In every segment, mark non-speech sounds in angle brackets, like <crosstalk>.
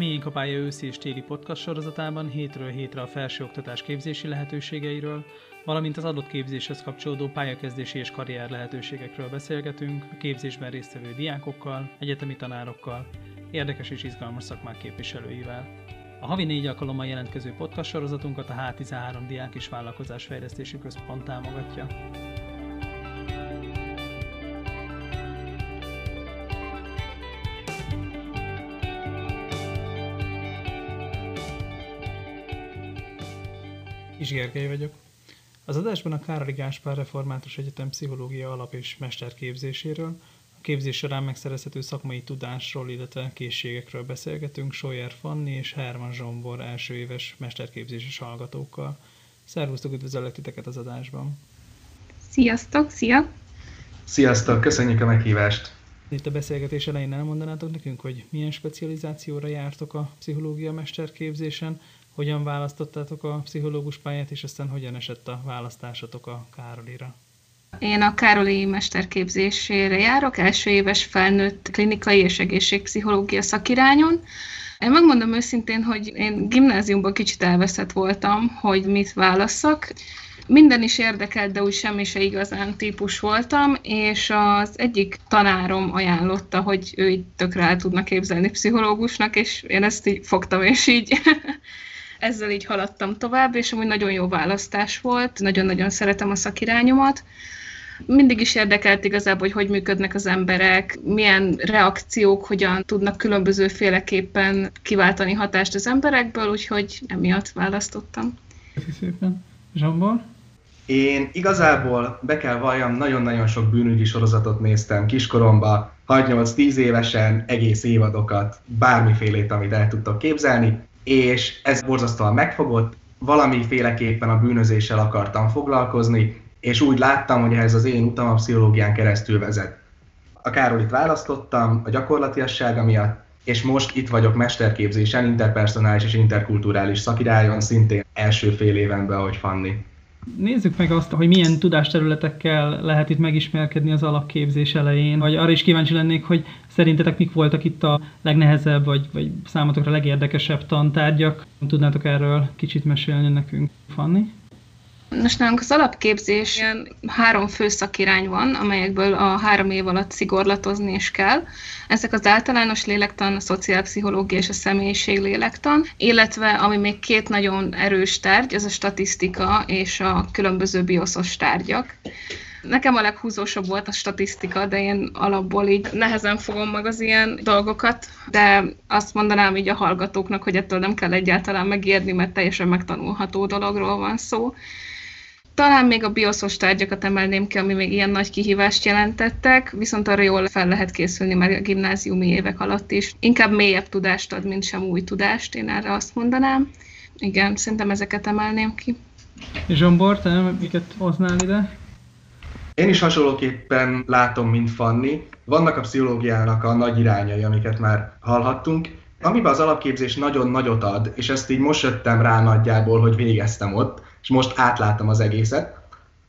Még a pálya őszi és téli podcast sorozatában hétről hétre a felsőoktatás képzési lehetőségeiről, valamint az adott képzéshez kapcsolódó pályakezdési és karrier lehetőségekről beszélgetünk a képzésben résztvevő diákokkal, egyetemi tanárokkal, érdekes és izgalmas szakmák képviselőivel. A havi négy alkalommal jelentkező podcast sorozatunkat a H13 Diák és Vállalkozás Fejlesztési Központ támogatja. Kis Gergely vagyok. Az adásban a Károli Gáspár Református Egyetem Pszichológia alap- és mesterképzéséről, a képzés során megszerezhető szakmai tudásról, illetve készségekről beszélgetünk Sawyer Fanni és Herman Zsombor első éves mesterképzéses hallgatókkal. Szervusztok, üdvözöllek titeket az adásban! Sziasztok, szia! Sziasztok, köszönjük a meghívást! Itt a beszélgetés elején elmondanátok nekünk, hogy milyen specializációra jártok a pszichológia mesterképzésen, hogyan választottátok a pszichológus pályát, és aztán hogyan esett a választásatok a Károlira? Én a Károli mesterképzésére járok, első éves felnőtt klinikai és egészségpszichológia szakirányon. Én megmondom őszintén, hogy én gimnáziumban kicsit elveszett voltam, hogy mit válasszak. Minden is érdekelt, de úgy semmi se igazán típus voltam, és az egyik tanárom ajánlotta, hogy ő itt tökre el tudna képzelni pszichológusnak, és én ezt így fogtam, és így <laughs> ezzel így haladtam tovább, és amúgy nagyon jó választás volt, nagyon-nagyon szeretem a szakirányomat. Mindig is érdekelt igazából, hogy hogy működnek az emberek, milyen reakciók, hogyan tudnak különböző féleképpen kiváltani hatást az emberekből, úgyhogy emiatt választottam. Köszönöm szépen. Zsambor? Én igazából be kell valljam, nagyon-nagyon sok bűnügyi sorozatot néztem kiskoromba, 6-8-10 évesen, egész évadokat, bármifélét, amit el tudtok képzelni és ez borzasztóan megfogott, valamiféleképpen a bűnözéssel akartam foglalkozni, és úgy láttam, hogy ez az én utam a pszichológián keresztül vezet. A Károlit választottam a gyakorlatiassága miatt, és most itt vagyok mesterképzésen, interpersonális és interkulturális szakirályon, szintén első fél évenben, ahogy Fanni. Nézzük meg azt, hogy milyen tudásterületekkel lehet itt megismerkedni az alapképzés elején, vagy arra is kíváncsi lennék, hogy szerintetek mik voltak itt a legnehezebb, vagy, vagy számotokra legérdekesebb tantárgyak. Tudnátok erről kicsit mesélni nekünk, Fanni? Most nálunk az alapképzés három fő szakirány van, amelyekből a három év alatt szigorlatozni is kell. Ezek az általános lélektan, a szociálpszichológia és a személyiség lélektan, illetve ami még két nagyon erős tárgy, ez a statisztika és a különböző bioszos tárgyak. Nekem a leghúzósabb volt a statisztika, de én alapból így nehezen fogom meg az ilyen dolgokat, de azt mondanám így a hallgatóknak, hogy ettől nem kell egyáltalán megérni, mert teljesen megtanulható dologról van szó. Talán még a bioszos tárgyakat emelném ki, ami még ilyen nagy kihívást jelentettek, viszont arra jól fel lehet készülni már a gimnáziumi évek alatt is. Inkább mélyebb tudást ad, mint sem új tudást, én erre azt mondanám. Igen, szerintem ezeket emelném ki. Zsombor, te miket hoznál ide? Én is hasonlóképpen látom, mint Fanni. Vannak a pszichológiának a nagy irányai, amiket már hallhattunk, amiben az alapképzés nagyon nagyot ad, és ezt így most jöttem rá nagyjából, hogy végeztem ott, és most átlátom az egészet,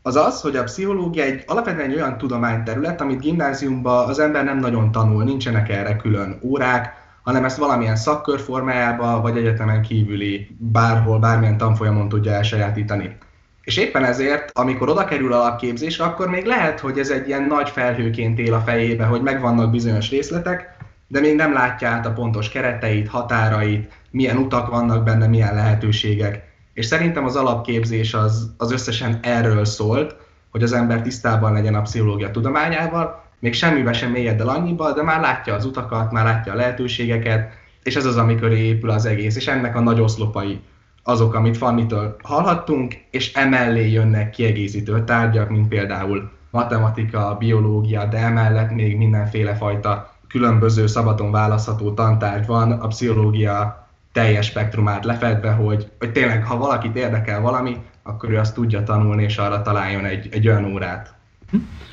az az, hogy a pszichológia egy alapvetően egy olyan tudományterület, amit gimnáziumban az ember nem nagyon tanul, nincsenek erre külön órák, hanem ezt valamilyen szakkör formájába, vagy egyetemen kívüli bárhol, bármilyen tanfolyamon tudja elsajátítani. És éppen ezért, amikor oda kerül alapképzésre, akkor még lehet, hogy ez egy ilyen nagy felhőként él a fejébe, hogy megvannak bizonyos részletek, de még nem látja át a pontos kereteit, határait, milyen utak vannak benne, milyen lehetőségek. És szerintem az alapképzés az, az összesen erről szólt, hogy az ember tisztában legyen a pszichológia tudományával, még semmibe sem mélyed el annyiba, de már látja az utakat, már látja a lehetőségeket, és ez az, amikor épül az egész, és ennek a nagy oszlopai azok, amit Fannitől hallhattunk, és emellé jönnek kiegészítő tárgyak, mint például matematika, biológia, de emellett még mindenféle fajta különböző szabadon választható tantárgy van, a pszichológia teljes spektrumát lefedve, hogy, hogy tényleg, ha valakit érdekel valami, akkor ő azt tudja tanulni, és arra találjon egy, egy olyan órát.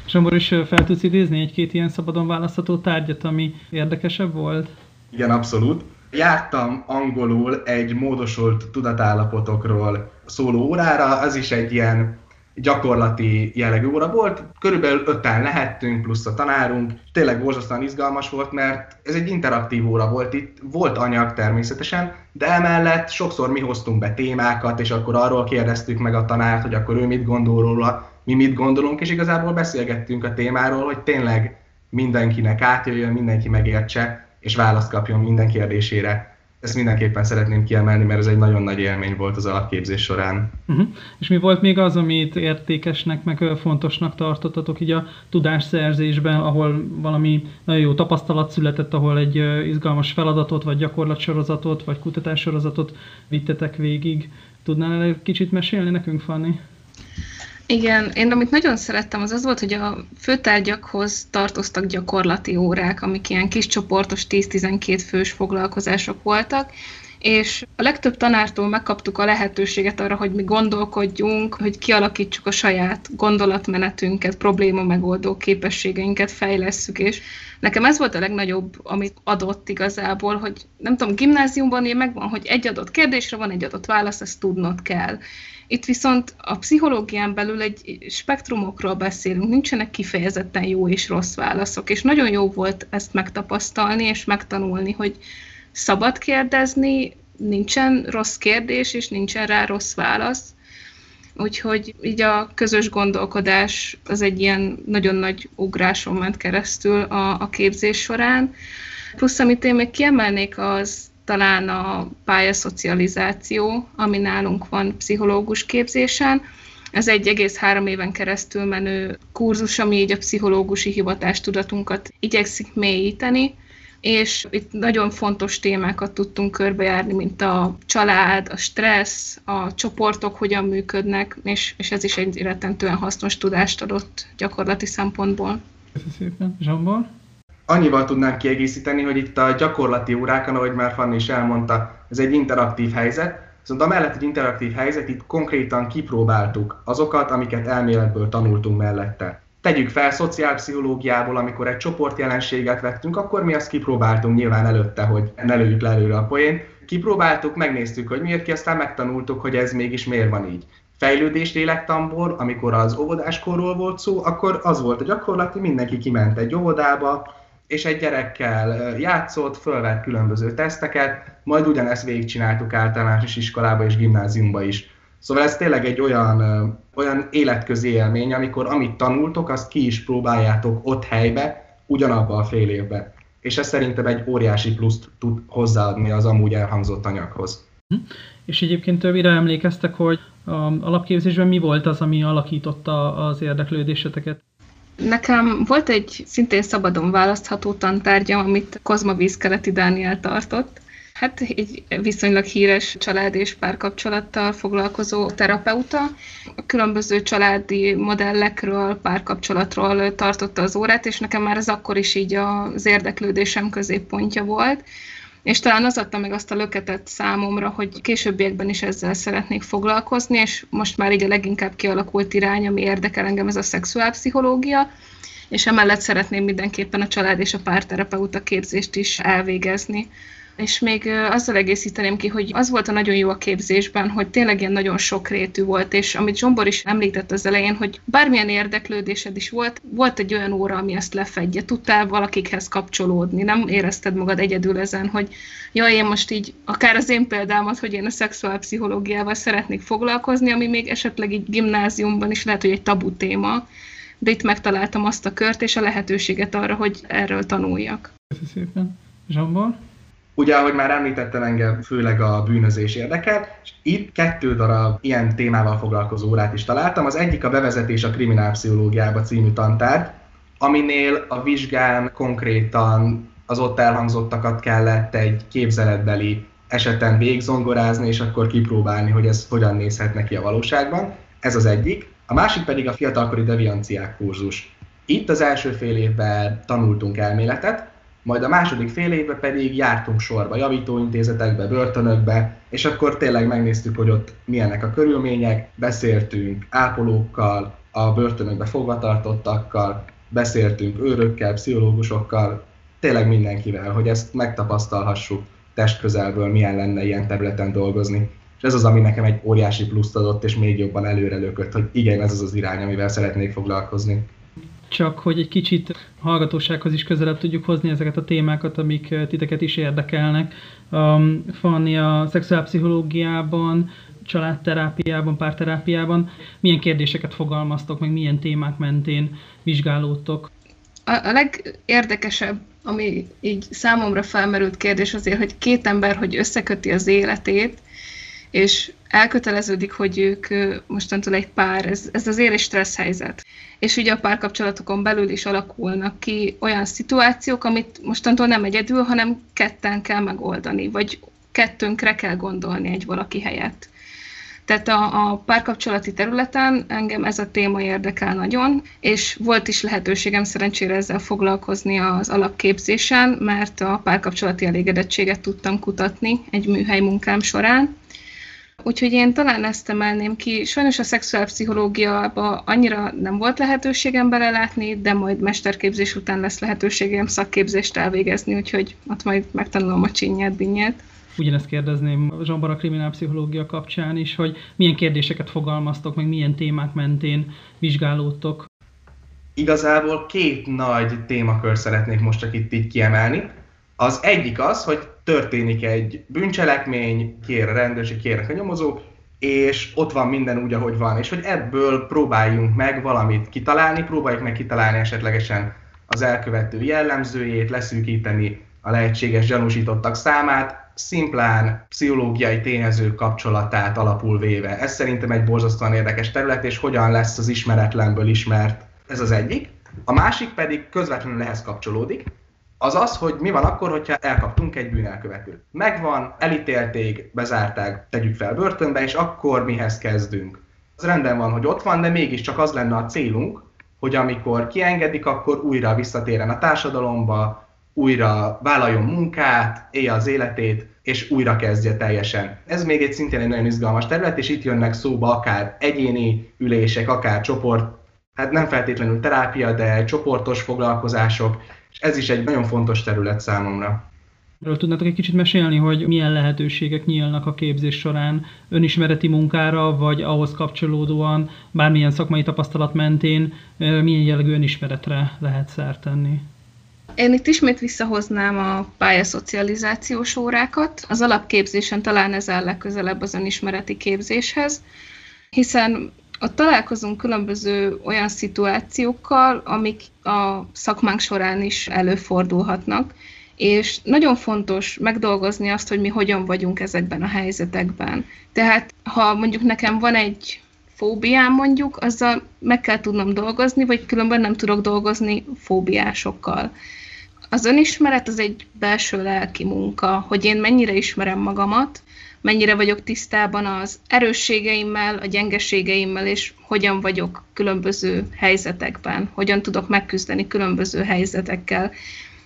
Zsombor is fel tudsz idézni egy-két ilyen szabadon választható tárgyat, ami érdekesebb volt? Igen, abszolút. Jártam angolul egy módosult tudatállapotokról szóló órára, az is egy ilyen gyakorlati jellegű óra volt. Körülbelül öten lehettünk, plusz a tanárunk. Tényleg borzasztóan izgalmas volt, mert ez egy interaktív óra volt. Itt volt anyag természetesen, de emellett sokszor mi hoztunk be témákat, és akkor arról kérdeztük meg a tanárt, hogy akkor ő mit gondol róla, mi mit gondolunk, és igazából beszélgettünk a témáról, hogy tényleg mindenkinek átjöjjön, mindenki megértse, és választ kapjon minden kérdésére ezt mindenképpen szeretném kiemelni, mert ez egy nagyon nagy élmény volt az alapképzés során. Uh-huh. És mi volt még az, amit értékesnek, meg fontosnak tartottatok így a tudásszerzésben, ahol valami nagyon jó tapasztalat született, ahol egy izgalmas feladatot, vagy gyakorlatsorozatot, vagy kutatássorozatot vittetek végig. Tudnál egy kicsit mesélni nekünk, Fanni? Igen, én amit nagyon szerettem, az az volt, hogy a főtárgyakhoz tartoztak gyakorlati órák, amik ilyen kis csoportos 10-12 fős foglalkozások voltak, és a legtöbb tanártól megkaptuk a lehetőséget arra, hogy mi gondolkodjunk, hogy kialakítsuk a saját gondolatmenetünket, probléma megoldó képességeinket fejlesszük, és nekem ez volt a legnagyobb, amit adott igazából, hogy nem tudom, gimnáziumban ilyen megvan, hogy egy adott kérdésre van egy adott válasz, ezt tudnod kell. Itt viszont a pszichológián belül egy spektrumokról beszélünk, nincsenek kifejezetten jó és rossz válaszok, és nagyon jó volt ezt megtapasztalni és megtanulni, hogy szabad kérdezni, nincsen rossz kérdés, és nincsen rá rossz válasz. Úgyhogy így a közös gondolkodás az egy ilyen nagyon nagy ugráson ment keresztül a, a képzés során. Plusz, amit én még kiemelnék, az talán a pályaszocializáció, ami nálunk van pszichológus képzésen. Ez egy egész három éven keresztül menő kurzus, ami így a pszichológusi hivatástudatunkat igyekszik mélyíteni, és itt nagyon fontos témákat tudtunk körbejárni, mint a család, a stressz, a csoportok hogyan működnek, és, és ez is egy rettentően hasznos tudást adott gyakorlati szempontból. Köszönöm szépen. Zsambor? Annyival tudnám kiegészíteni, hogy itt a gyakorlati órákon, ahogy már Fanni is elmondta, ez egy interaktív helyzet, viszont amellett egy interaktív helyzet, itt konkrétan kipróbáltuk azokat, amiket elméletből tanultunk mellette. Tegyük fel, szociálpszichológiából, amikor egy csoportjelenséget vettünk, akkor mi azt kipróbáltunk nyilván előtte, hogy ne lőjük le előre a poén. Kipróbáltuk, megnéztük, hogy miért ki, aztán megtanultuk, hogy ez mégis miért van így fejlődés lélektamból, amikor az óvodáskorról volt szó, akkor az volt a gyakorlati, mindenki kiment egy óvodába, és egy gyerekkel játszott, fölvett különböző teszteket, majd ugyanezt végigcsináltuk általános iskolába és gimnáziumba is. Szóval ez tényleg egy olyan, olyan életközi élmény, amikor amit tanultok, azt ki is próbáljátok ott helybe, ugyanabban a fél évben. És ez szerintem egy óriási pluszt tud hozzáadni az amúgy elhangzott anyaghoz. Hm. És egyébként többire emlékeztek, hogy a alapképzésben mi volt az, ami alakította az érdeklődéseteket? Nekem volt egy szintén szabadon választható tantárgyam, amit Kozma Vízkeleti Dániel tartott. Hát egy viszonylag híres család és párkapcsolattal foglalkozó terapeuta. A különböző családi modellekről, párkapcsolatról tartotta az órát, és nekem már ez akkor is így az érdeklődésem középpontja volt és talán az adta meg azt a löketet számomra, hogy későbbiekben is ezzel szeretnék foglalkozni, és most már így a leginkább kialakult irány, ami érdekel engem, ez a szexuálpszichológia, és emellett szeretném mindenképpen a család és a párterapeuta képzést is elvégezni. És még azzal egészíteném ki, hogy az volt a nagyon jó a képzésben, hogy tényleg ilyen nagyon sokrétű volt, és amit Zsombor is említett az elején, hogy bármilyen érdeklődésed is volt, volt egy olyan óra, ami ezt lefedje, tudtál valakikhez kapcsolódni, nem érezted magad egyedül ezen, hogy jaj, én most így, akár az én példámat, hogy én a szexuálpszichológiával szeretnék foglalkozni, ami még esetleg így gimnáziumban is lehet, hogy egy tabu téma, de itt megtaláltam azt a kört és a lehetőséget arra, hogy erről tanuljak. Köszönöm szépen. Zsambor? Ugye, ahogy már említettem, engem főleg a bűnözés érdekel, és itt kettő darab ilyen témával foglalkozó órát is találtam. Az egyik a bevezetés a kriminálpszichológiába című tantárgy, aminél a vizsgán konkrétan az ott elhangzottakat kellett egy képzeletbeli eseten végzongorázni, és akkor kipróbálni, hogy ez hogyan nézhet neki a valóságban. Ez az egyik. A másik pedig a fiatalkori devianciák kurzus. Itt az első fél évben tanultunk elméletet, majd a második fél évben pedig jártunk sorba javítóintézetekbe, börtönökbe, és akkor tényleg megnéztük, hogy ott milyenek a körülmények, beszéltünk ápolókkal, a börtönökbe fogvatartottakkal, beszéltünk őrökkel, pszichológusokkal, tényleg mindenkivel, hogy ezt megtapasztalhassuk testközelből, milyen lenne ilyen területen dolgozni. és ez az, ami nekem egy óriási pluszt adott, és még jobban előre lökött, hogy igen, ez az az irány, amivel szeretnék foglalkozni. Csak hogy egy kicsit hallgatósághoz is közelebb tudjuk hozni ezeket a témákat, amik titeket is érdekelnek. Um, Fanni a szexuálpszichológiában, családterápiában, párterápiában milyen kérdéseket fogalmaztok, meg milyen témák mentén vizsgálódtok? A, a legérdekesebb, ami így számomra felmerült kérdés azért, hogy két ember, hogy összeköti az életét, és elköteleződik, hogy ők mostantól egy pár, ez, ez azért egy stressz helyzet. És ugye a párkapcsolatokon belül is alakulnak ki olyan szituációk, amit mostantól nem egyedül, hanem ketten kell megoldani, vagy kettőnkre kell gondolni egy valaki helyett. Tehát a, a párkapcsolati területen engem ez a téma érdekel nagyon, és volt is lehetőségem szerencsére ezzel foglalkozni az alapképzésen, mert a párkapcsolati elégedettséget tudtam kutatni egy műhely munkám során, Úgyhogy én talán ezt emelném ki. Sajnos a szexuálpszichológiába annyira nem volt lehetőségem belelátni, de majd mesterképzés után lesz lehetőségem szakképzést elvégezni, úgyhogy ott majd megtanulom a csinyát, binnyát. Ugyanezt kérdezném a Zsambara kriminálpszichológia kapcsán is, hogy milyen kérdéseket fogalmaztok, meg milyen témák mentén vizsgálódtok. Igazából két nagy témakör szeretnék most csak itt így kiemelni. Az egyik az, hogy történik egy bűncselekmény, kér a rendőrség, kérnek a nyomozók, és ott van minden úgy, ahogy van, és hogy ebből próbáljunk meg valamit kitalálni, próbáljuk meg kitalálni esetlegesen az elkövető jellemzőjét, leszűkíteni a lehetséges gyanúsítottak számát, szimplán pszichológiai tényezők kapcsolatát alapul véve. Ez szerintem egy borzasztóan érdekes terület, és hogyan lesz az ismeretlenből ismert. Ez az egyik. A másik pedig közvetlenül ehhez kapcsolódik, az az, hogy mi van akkor, hogyha elkaptunk egy bűnelkövetőt. Megvan, elítélték, bezárták, tegyük fel börtönbe, és akkor mihez kezdünk. Az rendben van, hogy ott van, de mégiscsak az lenne a célunk, hogy amikor kiengedik, akkor újra visszatérjen a társadalomba, újra vállaljon munkát, élje az életét, és újra kezdje teljesen. Ez még egy szintén egy nagyon izgalmas terület, és itt jönnek szóba akár egyéni ülések, akár csoport, hát nem feltétlenül terápia, de csoportos foglalkozások, ez is egy nagyon fontos terület számomra. Erről tudnátok egy kicsit mesélni, hogy milyen lehetőségek nyílnak a képzés során önismereti munkára, vagy ahhoz kapcsolódóan bármilyen szakmai tapasztalat mentén milyen jellegű önismeretre lehet szert tenni? Én itt ismét visszahoznám a pályaszocializációs órákat. Az alapképzésen talán ez áll legközelebb az önismereti képzéshez, hiszen ott találkozunk különböző olyan szituációkkal, amik a szakmánk során is előfordulhatnak, és nagyon fontos megdolgozni azt, hogy mi hogyan vagyunk ezekben a helyzetekben. Tehát, ha mondjuk nekem van egy fóbiám mondjuk, azzal meg kell tudnom dolgozni, vagy különben nem tudok dolgozni fóbiásokkal. Az önismeret az egy belső lelki munka, hogy én mennyire ismerem magamat, mennyire vagyok tisztában az erősségeimmel, a gyengeségeimmel, és hogyan vagyok különböző helyzetekben, hogyan tudok megküzdeni különböző helyzetekkel.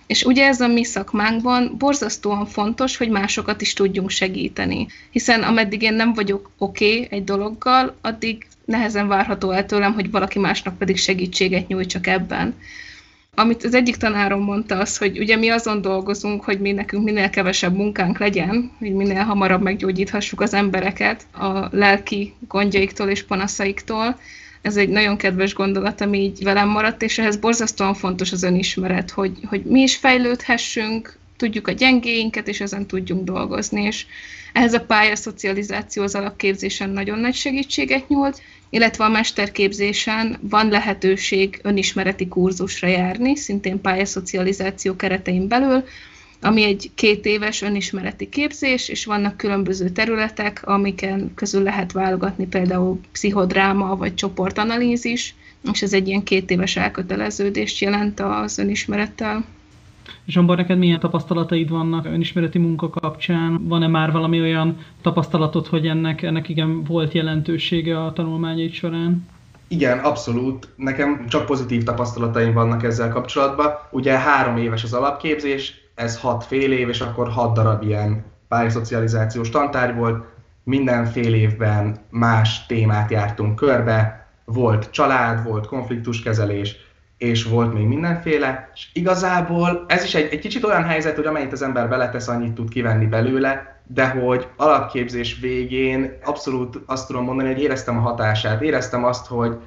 És ugye ez a mi szakmánkban borzasztóan fontos, hogy másokat is tudjunk segíteni. Hiszen ameddig én nem vagyok oké okay egy dologgal, addig nehezen várható el tőlem, hogy valaki másnak pedig segítséget nyújtsak ebben. Amit az egyik tanárom mondta az, hogy ugye mi azon dolgozunk, hogy mi nekünk minél kevesebb munkánk legyen, hogy minél hamarabb meggyógyíthassuk az embereket a lelki gondjaiktól és panaszaiktól. Ez egy nagyon kedves gondolat, ami így velem maradt, és ehhez borzasztóan fontos az önismeret, hogy, hogy mi is fejlődhessünk, tudjuk a gyengéinket, és ezen tudjunk dolgozni, és ehhez a pályaszocializáció az alapképzésen nagyon nagy segítséget nyújt, illetve a mesterképzésen van lehetőség önismereti kurzusra járni, szintén pályaszocializáció keretein belül, ami egy két éves önismereti képzés, és vannak különböző területek, amiken közül lehet válogatni például pszichodráma vagy csoportanalízis, és ez egy ilyen két éves elköteleződést jelent az önismerettel. Zsombar, neked milyen tapasztalataid vannak önismereti munka kapcsán? Van-e már valami olyan tapasztalatod, hogy ennek, ennek igen volt jelentősége a tanulmányaid során? Igen, abszolút. Nekem csak pozitív tapasztalataim vannak ezzel kapcsolatban. Ugye három éves az alapképzés, ez hat fél év, és akkor hat darab ilyen pályaszocializációs tantárgy volt. Minden fél évben más témát jártunk körbe. Volt család, volt konfliktuskezelés, és volt még mindenféle, és igazából ez is egy, egy kicsit olyan helyzet, hogy amennyit az ember beletesz, annyit tud kivenni belőle, de hogy alapképzés végén abszolút azt tudom mondani, hogy éreztem a hatását. Éreztem azt, hogy,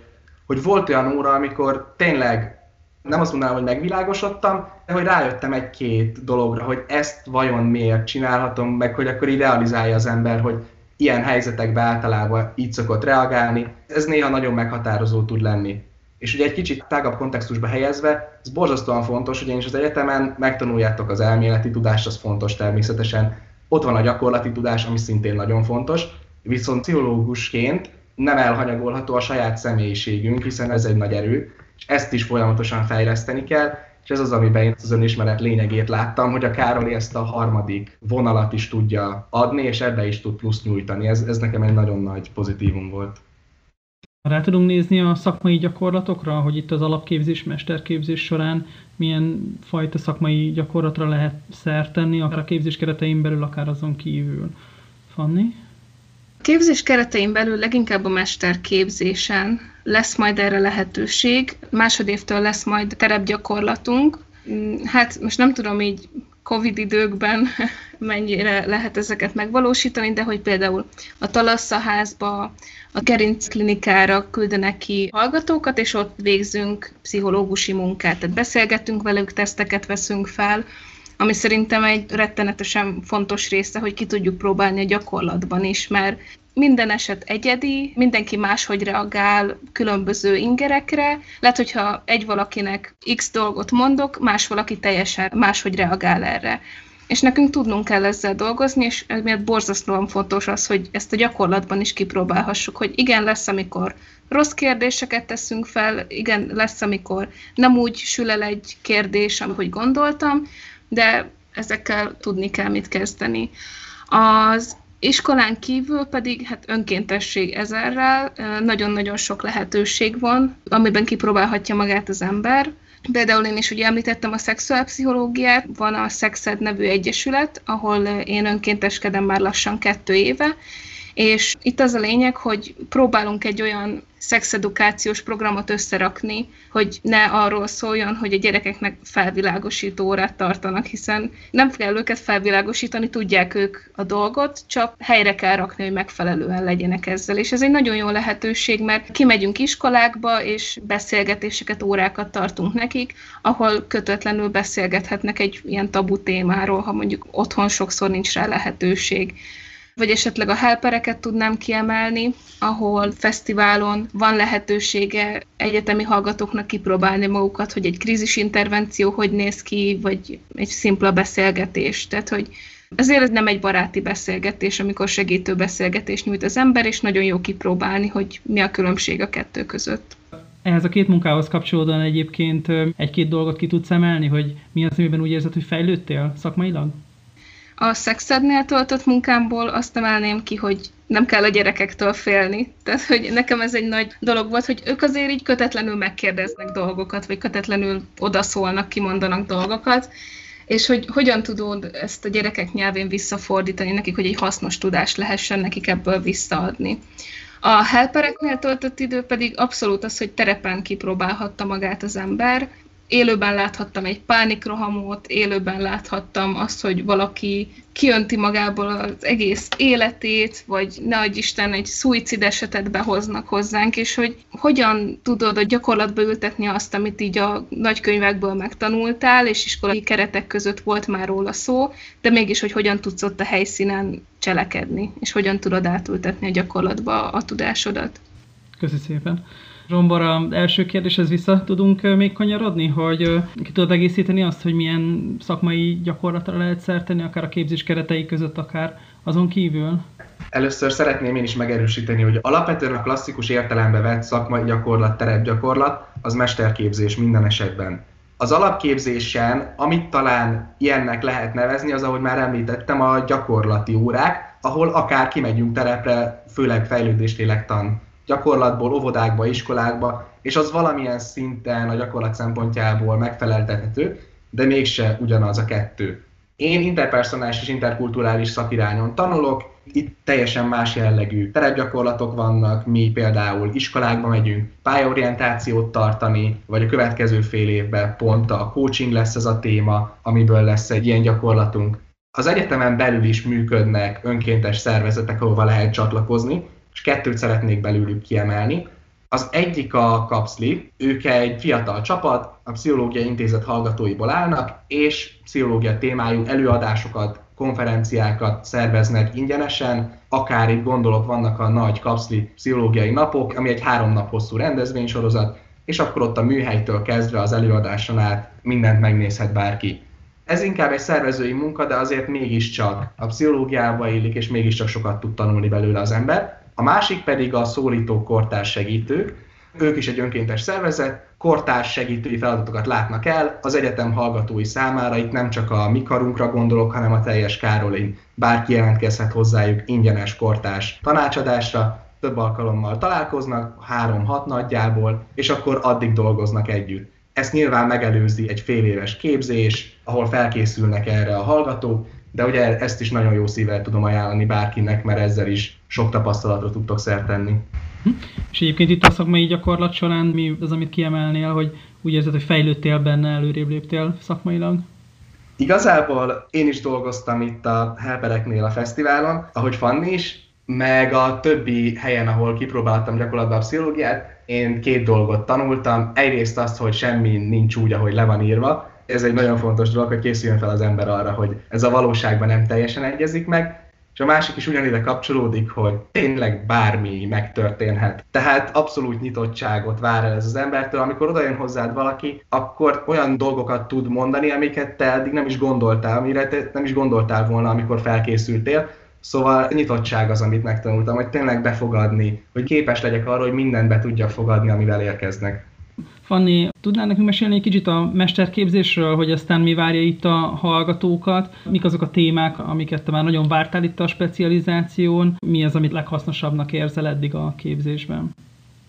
hogy volt olyan óra, amikor tényleg nem azt mondanám, hogy megvilágosodtam, de hogy rájöttem egy-két dologra, hogy ezt vajon miért csinálhatom, meg hogy akkor idealizálja az ember, hogy ilyen helyzetekben általában így szokott reagálni. Ez néha nagyon meghatározó tud lenni. És ugye egy kicsit tágabb kontextusba helyezve, ez borzasztóan fontos, hogy én is az egyetemen megtanuljátok az elméleti tudást, az fontos természetesen. Ott van a gyakorlati tudás, ami szintén nagyon fontos, viszont pszichológusként nem elhanyagolható a saját személyiségünk, hiszen ez egy nagy erő, és ezt is folyamatosan fejleszteni kell, és ez az, amiben én az önismeret lényegét láttam, hogy a Károly ezt a harmadik vonalat is tudja adni, és ebbe is tud plusz nyújtani. Ez, ez nekem egy nagyon nagy pozitívum volt. Rá tudunk nézni a szakmai gyakorlatokra, hogy itt az alapképzés, mesterképzés során milyen fajta szakmai gyakorlatra lehet szert tenni, akár a képzés keretein belül, akár azon kívül. Fanni? A képzés keretein belül leginkább a mesterképzésen lesz majd erre lehetőség. Másodévtől lesz majd terepgyakorlatunk. Hát most nem tudom így Covid időkben <laughs> mennyire lehet ezeket megvalósítani, de hogy például a Talasszaházba, a Gerinc klinikára küldenek ki hallgatókat, és ott végzünk pszichológusi munkát, tehát beszélgetünk velük, teszteket veszünk fel, ami szerintem egy rettenetesen fontos része, hogy ki tudjuk próbálni a gyakorlatban is, mert minden eset egyedi, mindenki máshogy reagál különböző ingerekre. Lehet, hogyha egy valakinek x dolgot mondok, más valaki teljesen máshogy reagál erre. És nekünk tudnunk kell ezzel dolgozni, és miért borzasztóan fontos az, hogy ezt a gyakorlatban is kipróbálhassuk, hogy igen, lesz, amikor rossz kérdéseket teszünk fel, igen, lesz, amikor nem úgy sül el egy kérdés, ahogy gondoltam, de ezekkel tudni kell mit kezdeni. Az iskolán kívül pedig hát önkéntesség ezerrel, nagyon-nagyon sok lehetőség van, amiben kipróbálhatja magát az ember. Például én is ugye említettem a szexuálpszichológiát, van a Szexed nevű egyesület, ahol én önkénteskedem már lassan kettő éve, és itt az a lényeg, hogy próbálunk egy olyan szexedukációs programot összerakni, hogy ne arról szóljon, hogy a gyerekeknek felvilágosító órát tartanak, hiszen nem kell őket felvilágosítani, tudják ők a dolgot, csak helyre kell rakni, hogy megfelelően legyenek ezzel. És ez egy nagyon jó lehetőség, mert kimegyünk iskolákba, és beszélgetéseket, órákat tartunk nekik, ahol kötetlenül beszélgethetnek egy ilyen tabu témáról, ha mondjuk otthon sokszor nincs rá lehetőség vagy esetleg a helpereket tudnám kiemelni, ahol fesztiválon van lehetősége egyetemi hallgatóknak kipróbálni magukat, hogy egy krízisintervenció hogy néz ki, vagy egy szimpla beszélgetés. Tehát, hogy ezért ez nem egy baráti beszélgetés, amikor segítő beszélgetés nyújt az ember, és nagyon jó kipróbálni, hogy mi a különbség a kettő között. Ehhez a két munkához kapcsolódóan egyébként egy-két dolgot ki tudsz emelni, hogy mi az, amiben úgy érzed, hogy fejlődtél szakmailag? A szexednél töltött munkámból azt emelném ki, hogy nem kell a gyerekektől félni. Tehát, hogy nekem ez egy nagy dolog volt, hogy ők azért így kötetlenül megkérdeznek dolgokat, vagy kötetlenül odaszólnak, kimondanak dolgokat, és hogy hogyan tudod ezt a gyerekek nyelvén visszafordítani nekik, hogy egy hasznos tudás lehessen nekik ebből visszaadni. A helpereknél töltött idő pedig abszolút az, hogy terepen kipróbálhatta magát az ember, élőben láthattam egy pánikrohamot, élőben láthattam azt, hogy valaki kiönti magából az egész életét, vagy ne adj Isten, egy szuicid esetet behoznak hozzánk, és hogy hogyan tudod a gyakorlatba ültetni azt, amit így a nagykönyvekből megtanultál, és iskolai keretek között volt már róla szó, de mégis, hogy hogyan tudsz ott a helyszínen cselekedni, és hogyan tudod átültetni a gyakorlatba a tudásodat. Köszönöm szépen. Zsombor, az első kérdéshez vissza tudunk még kanyarodni, hogy ki tudod egészíteni azt, hogy milyen szakmai gyakorlatra lehet szerteni, akár a képzés keretei között, akár azon kívül? Először szeretném én is megerősíteni, hogy alapvetően a klasszikus értelembe vett szakmai gyakorlat, terepgyakorlat, az mesterképzés minden esetben. Az alapképzésen, amit talán ilyennek lehet nevezni, az, ahogy már említettem, a gyakorlati órák, ahol akár kimegyünk terepre, főleg fejlődéslélektan gyakorlatból, óvodákba, iskolákba, és az valamilyen szinten a gyakorlat szempontjából megfeleltethető, de mégse ugyanaz a kettő. Én interpersonális és interkulturális szakirányon tanulok, itt teljesen más jellegű terepgyakorlatok vannak, mi például iskolákba megyünk pályaorientációt tartani, vagy a következő fél évben pont a coaching lesz ez a téma, amiből lesz egy ilyen gyakorlatunk. Az egyetemen belül is működnek önkéntes szervezetek, ahova lehet csatlakozni, és kettőt szeretnék belőlük kiemelni. Az egyik a Kapszli, ők egy fiatal csapat, a Pszichológia Intézet hallgatóiból állnak, és pszichológia témájú előadásokat, konferenciákat szerveznek ingyenesen, akár itt gondolok, vannak a nagy kapszli pszichológiai napok, ami egy három nap hosszú rendezvénysorozat, és akkor ott a műhelytől kezdve az előadáson át mindent megnézhet bárki. Ez inkább egy szervezői munka, de azért mégiscsak a pszichológiába illik, és mégiscsak sokat tud tanulni belőle az ember. A másik pedig a szólító kortárs segítők. Ők is egy önkéntes szervezet, kortárs segítői feladatokat látnak el az egyetem hallgatói számára. Itt nem csak a mi karunkra gondolok, hanem a teljes Károlin. Bárki jelentkezhet hozzájuk ingyenes kortárs tanácsadásra, több alkalommal találkoznak, három-hat nagyjából, és akkor addig dolgoznak együtt. Ezt nyilván megelőzi egy fél éves képzés, ahol felkészülnek erre a hallgatók, de ugye ezt is nagyon jó szívvel tudom ajánlani bárkinek, mert ezzel is sok tapasztalatot tudtok szertenni. Hm? És egyébként itt a szakmai gyakorlat során mi az, amit kiemelnél, hogy úgy érzed, hogy fejlődtél benne, előrébb léptél szakmailag? Igazából én is dolgoztam itt a Helpereknél a fesztiválon, ahogy Fanni is, meg a többi helyen, ahol kipróbáltam gyakorlatban a pszichológiát, én két dolgot tanultam. Egyrészt azt, hogy semmi nincs úgy, ahogy le van írva. Ez egy nagyon fontos dolog, hogy készüljön fel az ember arra, hogy ez a valóságban nem teljesen egyezik meg. És a másik is ugyanide kapcsolódik, hogy tényleg bármi megtörténhet. Tehát abszolút nyitottságot vár el ez az embertől. Amikor odajön hozzád valaki, akkor olyan dolgokat tud mondani, amiket te eddig nem is gondoltál, amire te nem is gondoltál volna, amikor felkészültél Szóval nyitottság az, amit megtanultam, hogy tényleg befogadni, hogy képes legyek arra, hogy mindent be tudjak fogadni, amivel érkeznek. Fanni, tudnál nekünk mesélni egy kicsit a mesterképzésről, hogy aztán mi várja itt a hallgatókat, mik azok a témák, amiket te már nagyon vártál itt a specializáción, mi az, amit leghasznosabbnak érzel eddig a képzésben?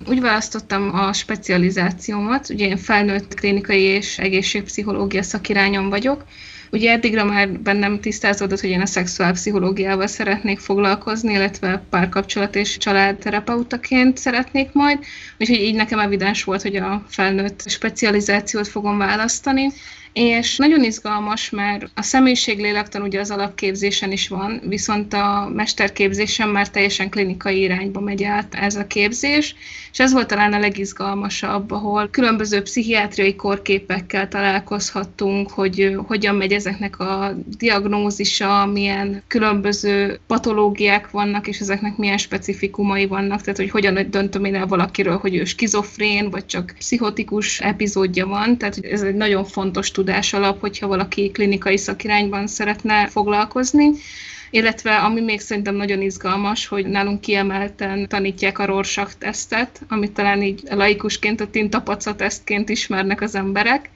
Úgy választottam a specializációmat, ugye én felnőtt klinikai és egészségpszichológia szakirányon vagyok, Ugye eddigra már bennem tisztázódott, hogy én a szexuálpszichológiával szeretnék foglalkozni, illetve párkapcsolat és családterapeutaként szeretnék majd, úgyhogy így nekem evidens volt, hogy a felnőtt specializációt fogom választani és nagyon izgalmas, mert a személyiség lélektan ugye az alapképzésen is van, viszont a mesterképzésen már teljesen klinikai irányba megy át ez a képzés, és ez volt talán a legizgalmasabb, ahol különböző pszichiátriai korképekkel találkozhattunk, hogy hogyan megy ezeknek a diagnózisa, milyen különböző patológiák vannak, és ezeknek milyen specifikumai vannak, tehát hogy hogyan döntöm én el valakiről, hogy ő skizofrén, vagy csak pszichotikus epizódja van, tehát ez egy nagyon fontos tud tudás alap, hogyha valaki klinikai szakirányban szeretne foglalkozni illetve ami még szerintem nagyon izgalmas, hogy nálunk kiemelten tanítják a Rorschach tesztet, amit talán így laikusként a tintapaca tesztként ismernek az emberek.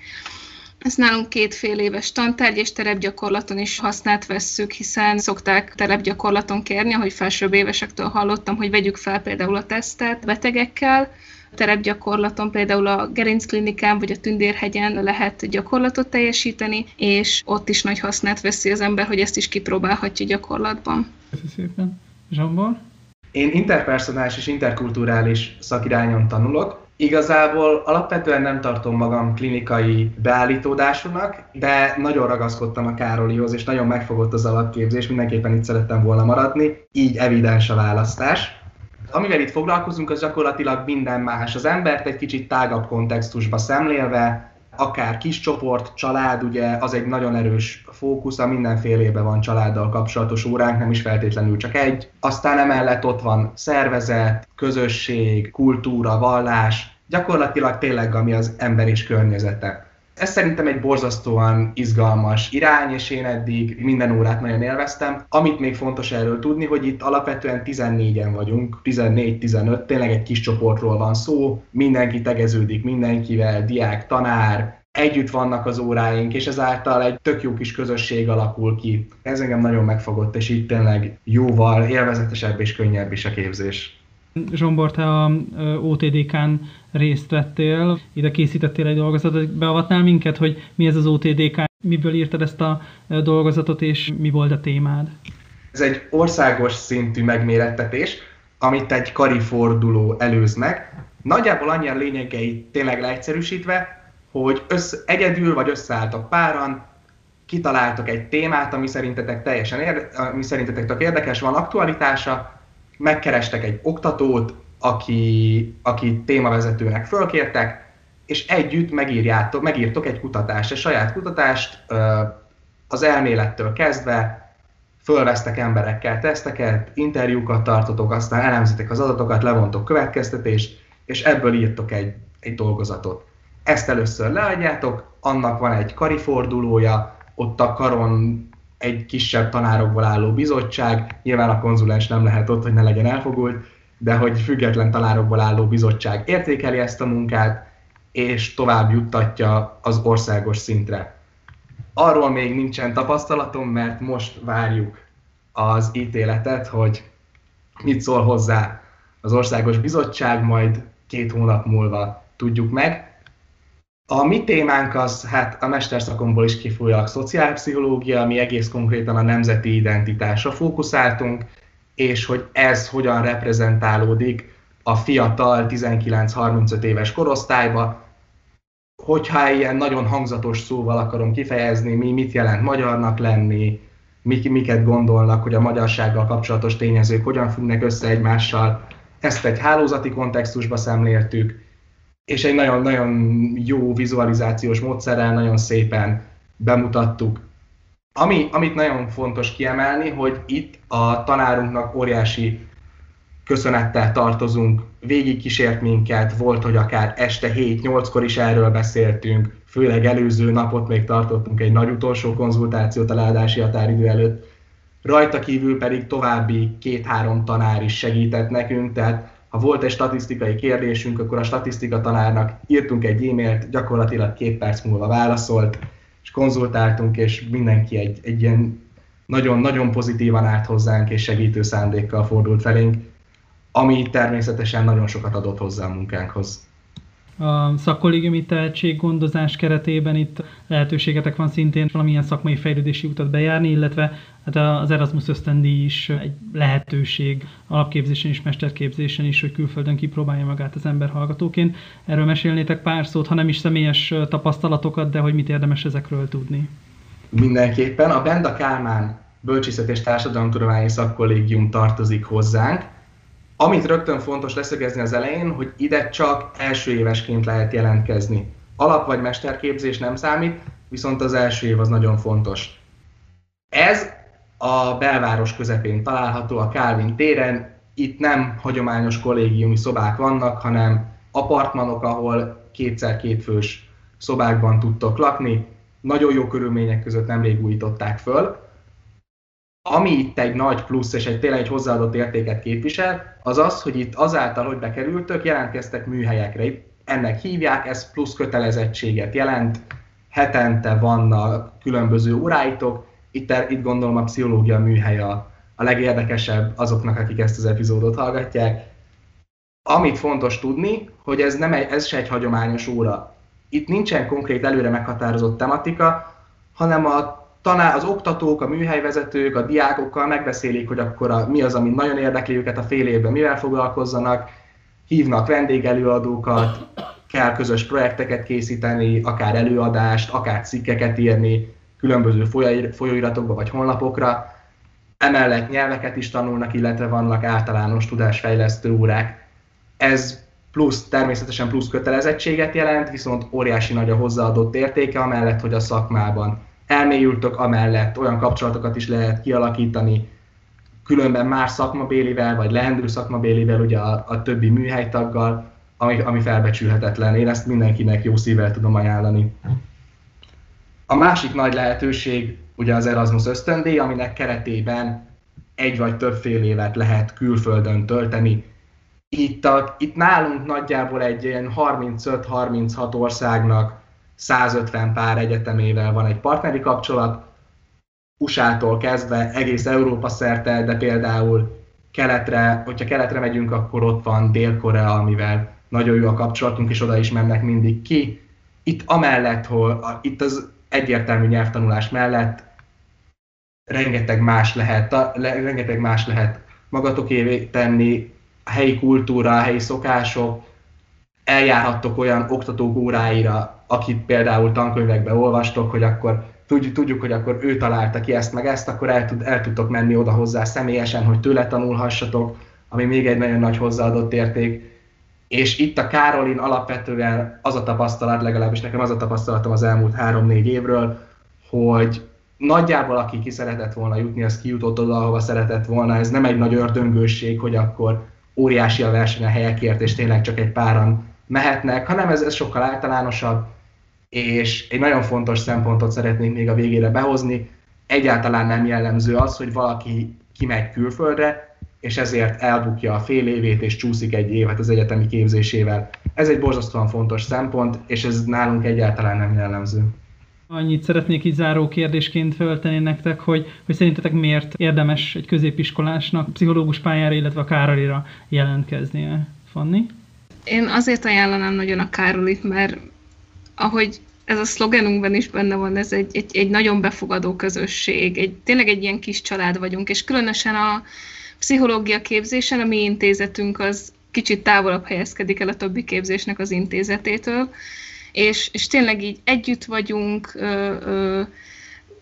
Ez nálunk két fél éves tantárgy, és terepgyakorlaton is használt vesszük, hiszen szokták terepgyakorlaton kérni, ahogy felsőbb évesektől hallottam, hogy vegyük fel például a tesztet betegekkel, terepgyakorlaton, például a Gerincklinikán vagy a Tündérhegyen lehet gyakorlatot teljesíteni, és ott is nagy hasznát veszi az ember, hogy ezt is kipróbálhatja gyakorlatban. Köszönöm szépen. Zsambor? Én interpersonális és interkulturális szakirányon tanulok. Igazából alapvetően nem tartom magam klinikai beállítódásúnak, de nagyon ragaszkodtam a Károlihoz, és nagyon megfogott az alapképzés, mindenképpen itt szerettem volna maradni, így evidens a választás. Amivel itt foglalkozunk, az gyakorlatilag minden más. Az embert egy kicsit tágabb kontextusba szemlélve, akár kis csoport, család, ugye az egy nagyon erős fókusz, a mindenfélében van családdal kapcsolatos óránk, nem is feltétlenül csak egy. Aztán emellett ott van szervezet, közösség, kultúra, vallás, gyakorlatilag tényleg ami az ember és környezete. Ez szerintem egy borzasztóan izgalmas irány, és én eddig minden órát nagyon élveztem. Amit még fontos erről tudni, hogy itt alapvetően 14-en vagyunk, 14-15, tényleg egy kis csoportról van szó, mindenki tegeződik mindenkivel, diák, tanár, együtt vannak az óráink, és ezáltal egy tök jó kis közösség alakul ki. Ez engem nagyon megfogott, és itt tényleg jóval élvezetesebb és könnyebb is a képzés. Zsombor, te a OTDK-n részt vettél, ide készítettél egy dolgozatot, beavatnál minket, hogy mi ez az OTDK, miből írtad ezt a dolgozatot, és mi volt a témád? Ez egy országos szintű megmérettetés, amit egy kariforduló előz meg. Nagyjából annyi a lényegei tényleg leegyszerűsítve, hogy össze, egyedül vagy összeálltak páran, kitaláltok egy témát, ami szerintetek teljesen érde, ami szerintetek tök érdekes, van aktualitása, megkerestek egy oktatót, aki, aki témavezetőnek fölkértek, és együtt megírjátok, megírtok egy kutatást, egy saját kutatást, az elmélettől kezdve, fölvesztek emberekkel teszteket, interjúkat tartotok, aztán elemzitek az adatokat, levontok következtetést, és ebből írtok egy, egy dolgozatot. Ezt először leadjátok, annak van egy karifordulója, ott a karon egy kisebb tanárokból álló bizottság, nyilván a konzulens nem lehet ott, hogy ne legyen elfogult, de hogy független tanárokból álló bizottság értékeli ezt a munkát, és tovább juttatja az országos szintre. Arról még nincsen tapasztalatom, mert most várjuk az ítéletet, hogy mit szól hozzá az országos bizottság, majd két hónap múlva tudjuk meg. A mi témánk az, hát a mesterszakomból is kifolyólag szociálpszichológia, mi egész konkrétan a nemzeti identitásra fókuszáltunk, és hogy ez hogyan reprezentálódik a fiatal 19-35 éves korosztályba, hogyha ilyen nagyon hangzatos szóval akarom kifejezni, mi mit jelent magyarnak lenni, mik, miket gondolnak, hogy a magyarsággal kapcsolatos tényezők hogyan függnek össze egymással, ezt egy hálózati kontextusba szemléltük, és egy nagyon-nagyon jó vizualizációs módszerrel nagyon szépen bemutattuk. Ami, amit nagyon fontos kiemelni, hogy itt a tanárunknak óriási köszönettel tartozunk, végig kísért minket, volt, hogy akár este 7-8-kor is erről beszéltünk, főleg előző napot még tartottunk egy nagy utolsó konzultációt a leadási határidő előtt, rajta kívül pedig további két-három tanár is segített nekünk, tehát ha volt egy statisztikai kérdésünk, akkor a statisztika tanárnak írtunk egy e-mailt, gyakorlatilag két perc múlva válaszolt, és konzultáltunk, és mindenki egy, egy ilyen nagyon-nagyon pozitívan állt hozzánk, és segítő szándékkal fordult felénk, ami természetesen nagyon sokat adott hozzá a munkánkhoz. A szakkollégiumi tehetséggondozás keretében itt lehetőségetek van szintén valamilyen szakmai fejlődési utat bejárni, illetve hát az Erasmus ösztendi is egy lehetőség alapképzésen és mesterképzésen is, hogy külföldön kipróbálja magát az ember hallgatóként. Erről mesélnétek pár szót, ha nem is személyes tapasztalatokat, de hogy mit érdemes ezekről tudni. Mindenképpen a Benda Kálmán Bölcsészet és Társadalomtudományi Szakkollégium tartozik hozzánk, amit rögtön fontos leszögezni az elején, hogy ide csak első évesként lehet jelentkezni. Alap vagy mesterképzés nem számít, viszont az első év az nagyon fontos. Ez a belváros közepén található a Calvin téren, itt nem hagyományos kollégiumi szobák vannak, hanem apartmanok, ahol kétszer-két fős szobákban tudtok lakni. Nagyon jó körülmények között nemrég újították föl, ami itt egy nagy plusz és egy tényleg egy hozzáadott értéket képvisel, az az, hogy itt azáltal, hogy bekerültök, jelentkeztek műhelyekre. Ennek hívják, ez plusz kötelezettséget jelent, hetente vannak különböző óráitok, itt, itt gondolom a pszichológia műhely a, a legérdekesebb azoknak, akik ezt az epizódot hallgatják. Amit fontos tudni, hogy ez, nem egy, ez se egy hagyományos óra. Itt nincsen konkrét előre meghatározott tematika, hanem a tanár, az oktatók, a műhelyvezetők, a diákokkal megbeszélik, hogy akkor a, mi az, ami nagyon érdekli őket a fél évben, mivel foglalkozzanak, hívnak vendégelőadókat, kell közös projekteket készíteni, akár előadást, akár cikkeket írni, különböző folyóiratokba vagy honlapokra. Emellett nyelveket is tanulnak, illetve vannak általános tudásfejlesztő órák. Ez plusz, természetesen plusz kötelezettséget jelent, viszont óriási nagy a hozzáadott értéke, amellett, hogy a szakmában elmélyültök amellett, olyan kapcsolatokat is lehet kialakítani, különben más szakmabélivel, vagy leendő szakmabélivel, ugye a, a többi műhelytaggal, ami, ami felbecsülhetetlen. Én ezt mindenkinek jó szívvel tudom ajánlani. A másik nagy lehetőség ugye az Erasmus ösztöndíj, aminek keretében egy vagy több fél évet lehet külföldön tölteni. Itt, a, itt nálunk nagyjából egy ilyen 35-36 országnak 150 pár egyetemével van egy partneri kapcsolat, USA-tól kezdve egész Európa szerte, de például keletre, hogyha keletre megyünk, akkor ott van Dél-Korea, amivel nagyon jó a kapcsolatunk, és oda is mennek mindig ki. Itt amellett, hogy itt az egyértelmű nyelvtanulás mellett rengeteg más lehet, rengeteg más lehet magatokévé tenni, a helyi kultúra, a helyi szokások, eljárhattok olyan oktatók óráira, akit például tankönyvekbe olvastok, hogy akkor tudjuk, tudjuk, hogy akkor ő találta ki ezt meg ezt, akkor el, tud, el tudtok menni oda hozzá személyesen, hogy tőle tanulhassatok, ami még egy nagyon nagy hozzáadott érték. És itt a Károlin alapvetően az a tapasztalat, legalábbis nekem az a tapasztalatom az elmúlt három-négy évről, hogy nagyjából aki ki szeretett volna jutni, az kijutott oda, ahova szeretett volna. Ez nem egy nagy ördöngőség, hogy akkor óriási a verseny a helyekért, és tényleg csak egy páran mehetnek, hanem ez, ez sokkal általánosabb, és egy nagyon fontos szempontot szeretnék még a végére behozni. Egyáltalán nem jellemző az, hogy valaki kimegy külföldre, és ezért elbukja a fél évét, és csúszik egy évet az egyetemi képzésével. Ez egy borzasztóan fontos szempont, és ez nálunk egyáltalán nem jellemző. Annyit szeretnék így záró kérdésként feltenni nektek, hogy, hogy szerintetek miért érdemes egy középiskolásnak pszichológus pályára, illetve a Károlira jelentkeznie, Fanni? Én azért ajánlanám nagyon a Károlit, mert ahogy ez a szlogenunkban is benne van, ez egy, egy, egy nagyon befogadó közösség, egy, tényleg egy ilyen kis család vagyunk, és különösen a pszichológia képzésen a mi intézetünk az kicsit távolabb helyezkedik el a többi képzésnek az intézetétől, és, és tényleg így együtt vagyunk, ö, ö,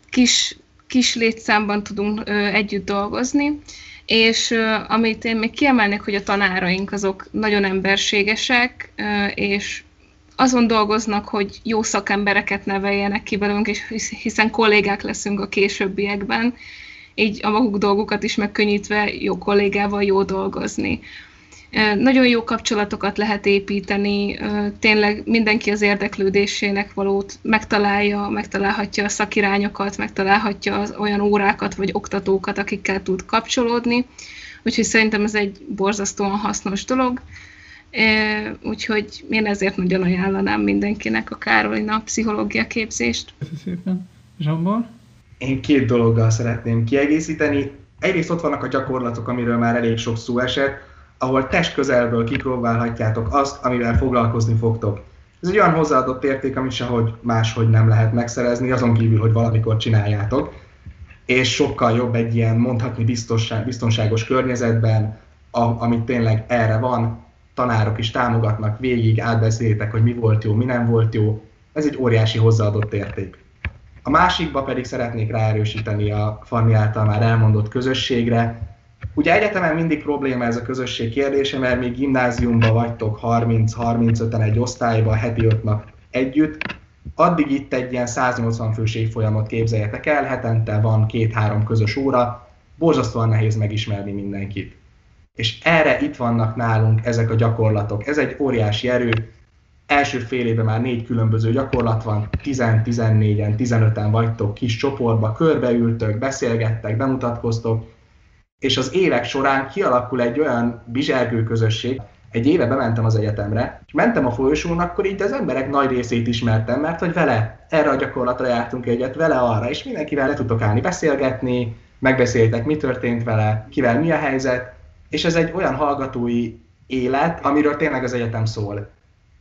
kis, kis létszámban tudunk ö, együtt dolgozni, és ö, amit én még kiemelnék, hogy a tanáraink azok nagyon emberségesek, ö, és azon dolgoznak, hogy jó szakembereket neveljenek ki belőlünk, és hiszen kollégák leszünk a későbbiekben, így a maguk dolgokat is megkönnyítve jó kollégával jó dolgozni. Nagyon jó kapcsolatokat lehet építeni, tényleg mindenki az érdeklődésének valót megtalálja, megtalálhatja a szakirányokat, megtalálhatja az olyan órákat vagy oktatókat, akikkel tud kapcsolódni. Úgyhogy szerintem ez egy borzasztóan hasznos dolog. Úgyhogy én ezért nagyon ajánlanám mindenkinek a Károlina pszichológia képzést. Köszönöm szépen. Zsambor? Én két dologgal szeretném kiegészíteni. Egyrészt ott vannak a gyakorlatok, amiről már elég sok szó esett, ahol test közelből kipróbálhatjátok azt, amivel foglalkozni fogtok. Ez egy olyan hozzáadott érték, amit sehogy máshogy nem lehet megszerezni, azon kívül, hogy valamikor csináljátok. És sokkal jobb egy ilyen mondhatni biztonság, biztonságos környezetben, a, amit tényleg erre van, tanárok is támogatnak, végig átbeszélitek, hogy mi volt jó, mi nem volt jó. Ez egy óriási hozzáadott érték. A másikba pedig szeretnék ráerősíteni a Fanni által már elmondott közösségre, Ugye egyetemen mindig probléma ez a közösség kérdése, mert még gimnáziumban vagytok 30-35-en egy osztályban, heti öt nap együtt, addig itt egy ilyen 180 fős évfolyamot képzeljetek el, hetente van két-három közös óra, borzasztóan nehéz megismerni mindenkit. És erre itt vannak nálunk ezek a gyakorlatok. Ez egy óriási erő. Első fél évben már négy különböző gyakorlat van, 10-14-en, 15-en vagytok kis csoportba, körbeültök, beszélgettek, bemutatkoztok, és az évek során kialakul egy olyan bizsergő közösség, egy éve bementem az egyetemre, és mentem a folyosón, akkor így az emberek nagy részét ismertem, mert hogy vele erre a gyakorlatra jártunk egyet, vele arra, és mindenkivel le tudtok állni beszélgetni, megbeszéltek, mi történt vele, kivel mi a helyzet, és ez egy olyan hallgatói élet, amiről tényleg az egyetem szól.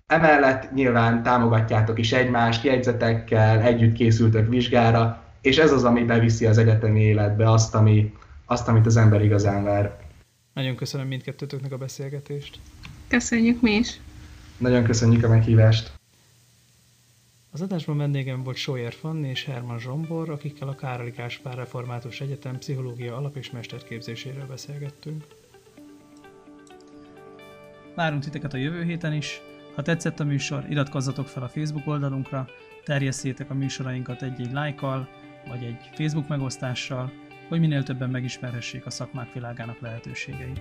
Emellett nyilván támogatjátok is egymást jegyzetekkel, együtt készültök vizsgára, és ez az, ami beviszi az egyetemi életbe azt, ami, azt, amit az ember igazán vár. Nagyon köszönöm mindkettőtöknek a beszélgetést. Köszönjük mi is. Nagyon köszönjük a meghívást. Az adásban vendégem volt Sóyer Fanni és Herman Zsombor, akikkel a Károli Gáspár Református Egyetem pszichológia alap- és mesterképzéséről beszélgettünk. Várunk titeket a jövő héten is. Ha tetszett a műsor, iratkozzatok fel a Facebook oldalunkra, terjesszétek a műsorainkat egy-egy lájkkal, vagy egy Facebook megosztással, hogy minél többen megismerhessék a szakmák világának lehetőségeit.